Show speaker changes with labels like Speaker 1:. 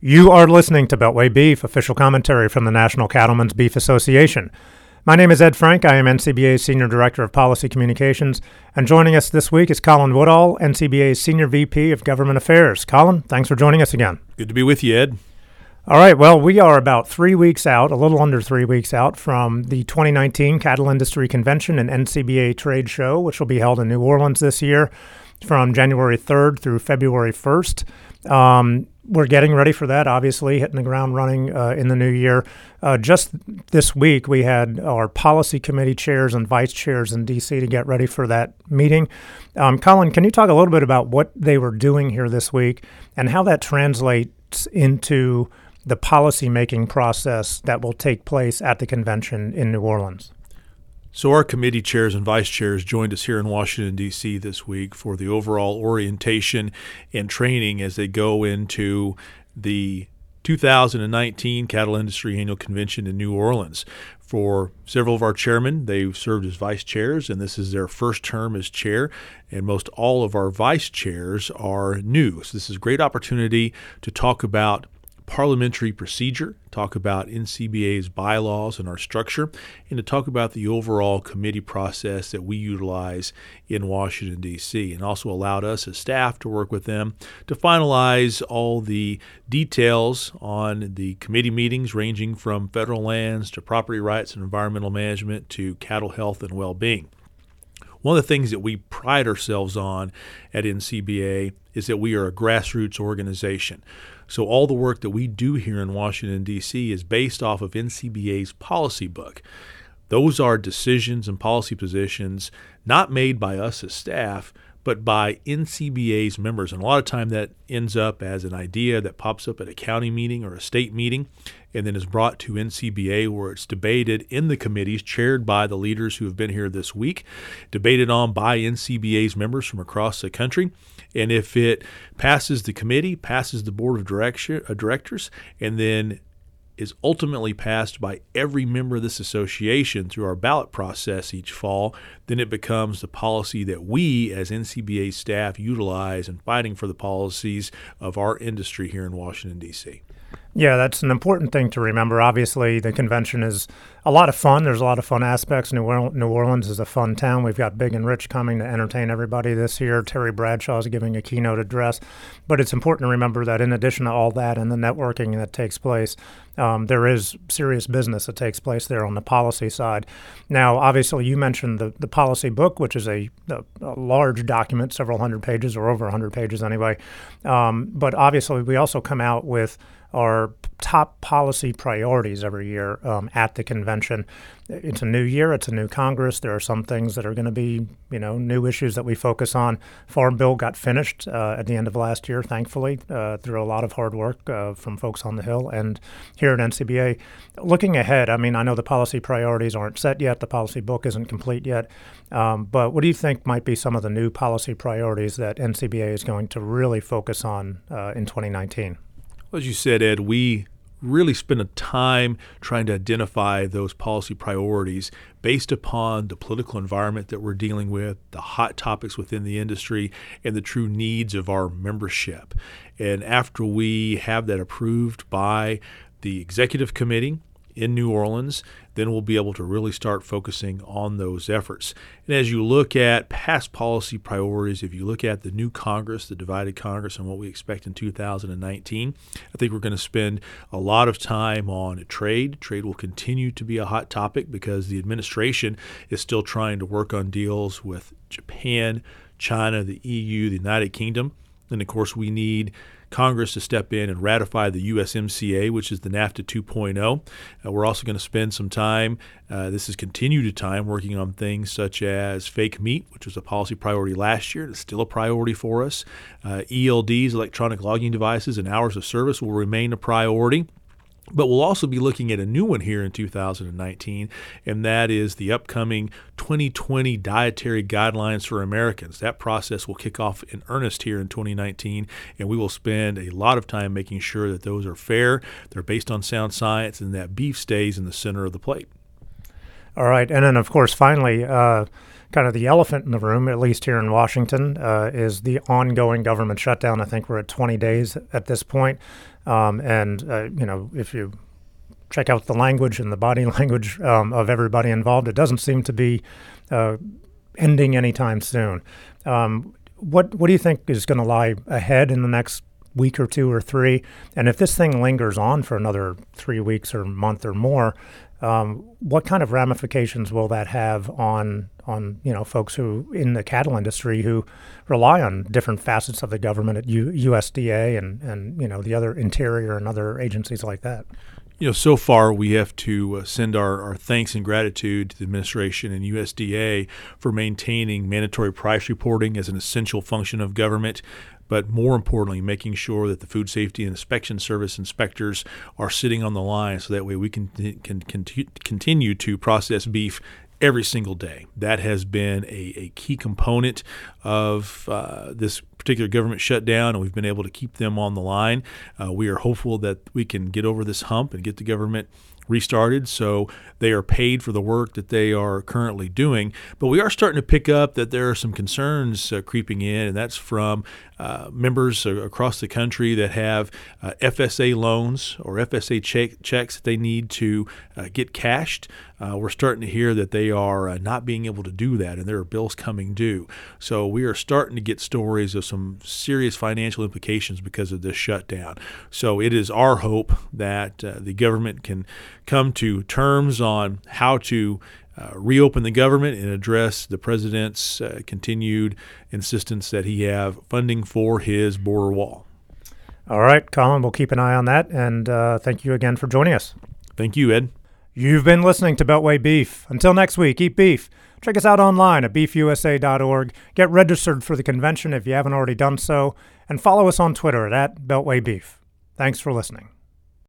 Speaker 1: You are listening to Beltway Beef, official commentary from the National Cattlemen's Beef Association. My name is Ed Frank. I am NCBA's Senior Director of Policy Communications. And joining us this week is Colin Woodall, NCBA's Senior VP of Government Affairs. Colin, thanks for joining us again.
Speaker 2: Good to be with you, Ed.
Speaker 1: All right. Well, we are about three weeks out, a little under three weeks out from the 2019 Cattle Industry Convention and NCBA Trade Show, which will be held in New Orleans this year from January 3rd through February 1st. Um, we're getting ready for that, obviously, hitting the ground running uh, in the new year. Uh, just this week, we had our policy committee chairs and vice chairs in D.C. to get ready for that meeting. Um, Colin, can you talk a little bit about what they were doing here this week and how that translates into the policy making process that will take place at the convention in New Orleans?
Speaker 2: So, our committee chairs and vice chairs joined us here in Washington, D.C. this week for the overall orientation and training as they go into the 2019 Cattle Industry Annual Convention in New Orleans. For several of our chairmen, they've served as vice chairs, and this is their first term as chair. And most all of our vice chairs are new. So, this is a great opportunity to talk about parliamentary procedure, talk about NCBA's bylaws and our structure, and to talk about the overall committee process that we utilize in Washington, D.C., and also allowed us as staff to work with them to finalize all the details on the committee meetings ranging from federal lands to property rights and environmental management to cattle health and well being. One of the things that we pride ourselves on at NCBA is that we are a grassroots organization. So all the work that we do here in Washington, D.C. is based off of NCBA's policy book. Those are decisions and policy positions not made by us as staff, but by NCBA's members. And a lot of time that ends up as an idea that pops up at a county meeting or a state meeting and then is brought to NCBA where it's debated in the committees chaired by the leaders who have been here this week, debated on by NCBA's members from across the country. And if it passes the committee, passes the board of direction, uh, directors, and then is ultimately passed by every member of this association through our ballot process each fall, then it becomes the policy that we as NCBA staff utilize in fighting for the policies of our industry here in Washington, D.C.
Speaker 1: Yeah, that's an important thing to remember. Obviously, the convention is a lot of fun. There's a lot of fun aspects. New, Orleans is a fun town. We've got Big and Rich coming to entertain everybody this year. Terry Bradshaw is giving a keynote address. But it's important to remember that in addition to all that and the networking that takes place, um, there is serious business that takes place there on the policy side. Now, obviously, you mentioned the, the policy book, which is a, a, a large document, several hundred pages or over 100 pages anyway. Um, but obviously, we also come out with our top policy priorities every year um, at the convention. It's a new year, it's a new Congress. There are some things that are going to be, you know, new issues that we focus on. Farm Bill got finished uh, at the end of last year, thankfully, uh, through a lot of hard work uh, from folks on the Hill and here at NCBA. Looking ahead, I mean, I know the policy priorities aren't set yet, the policy book isn't complete yet, um, but what do you think might be some of the new policy priorities that NCBA is going to really focus on uh, in 2019?
Speaker 2: As you said, Ed, we really spend a time trying to identify those policy priorities based upon the political environment that we're dealing with, the hot topics within the industry, and the true needs of our membership. And after we have that approved by the executive committee, in New Orleans, then we'll be able to really start focusing on those efforts. And as you look at past policy priorities, if you look at the new Congress, the divided Congress, and what we expect in 2019, I think we're going to spend a lot of time on trade. Trade will continue to be a hot topic because the administration is still trying to work on deals with Japan, China, the EU, the United Kingdom. And of course, we need Congress to step in and ratify the USMCA, which is the NAFTA 2.0. Uh, we're also going to spend some time, uh, this is continued time, working on things such as fake meat, which was a policy priority last year. It's still a priority for us. Uh, ELDs, electronic logging devices, and hours of service will remain a priority. But we'll also be looking at a new one here in 2019, and that is the upcoming 2020 Dietary Guidelines for Americans. That process will kick off in earnest here in 2019, and we will spend a lot of time making sure that those are fair, they're based on sound science, and that beef stays in the center of the plate.
Speaker 1: All right. And then, of course, finally, uh, kind of the elephant in the room, at least here in Washington, uh, is the ongoing government shutdown. I think we're at 20 days at this point. Um, and uh, you know, if you check out the language and the body language um, of everybody involved, it doesn't seem to be uh, ending anytime soon. Um, what what do you think is going to lie ahead in the next week or two or three? And if this thing lingers on for another three weeks or month or more, um, what kind of ramifications will that have on on you know folks who in the cattle industry who rely on different facets of the government at U- USDA and and you know the other Interior and other agencies like that?
Speaker 2: You know, so far we have to uh, send our, our thanks and gratitude to the administration and USDA for maintaining mandatory price reporting as an essential function of government but more importantly, making sure that the Food Safety and Inspection Service inspectors are sitting on the line so that way we can, can, can continue to process beef every single day. That has been a, a key component of uh, this particular government shutdown, and we've been able to keep them on the line. Uh, we are hopeful that we can get over this hump and get the government restarted. So they are paid for the work that they are currently doing. But we are starting to pick up that there are some concerns uh, creeping in, and that's from uh, members across the country that have uh, FSA loans or FSA check- checks that they need to uh, get cashed. Uh, we're starting to hear that they are uh, not being able to do that, and there are bills coming due. So we are starting to get stories of some serious financial implications because of this shutdown. So it is our hope that the government can come to terms on how to uh, reopen the government and address the president's uh, continued insistence that he have funding for his border wall.
Speaker 1: All right, Colin, we'll keep an eye on that. And uh, thank you again for joining us.
Speaker 2: Thank you, Ed.
Speaker 1: You've been listening to Beltway Beef. Until next week, eat beef. Check us out online at beefusa.org. Get registered for the convention if you haven't already done so. And follow us on Twitter at, at Beltway Beef. Thanks for listening.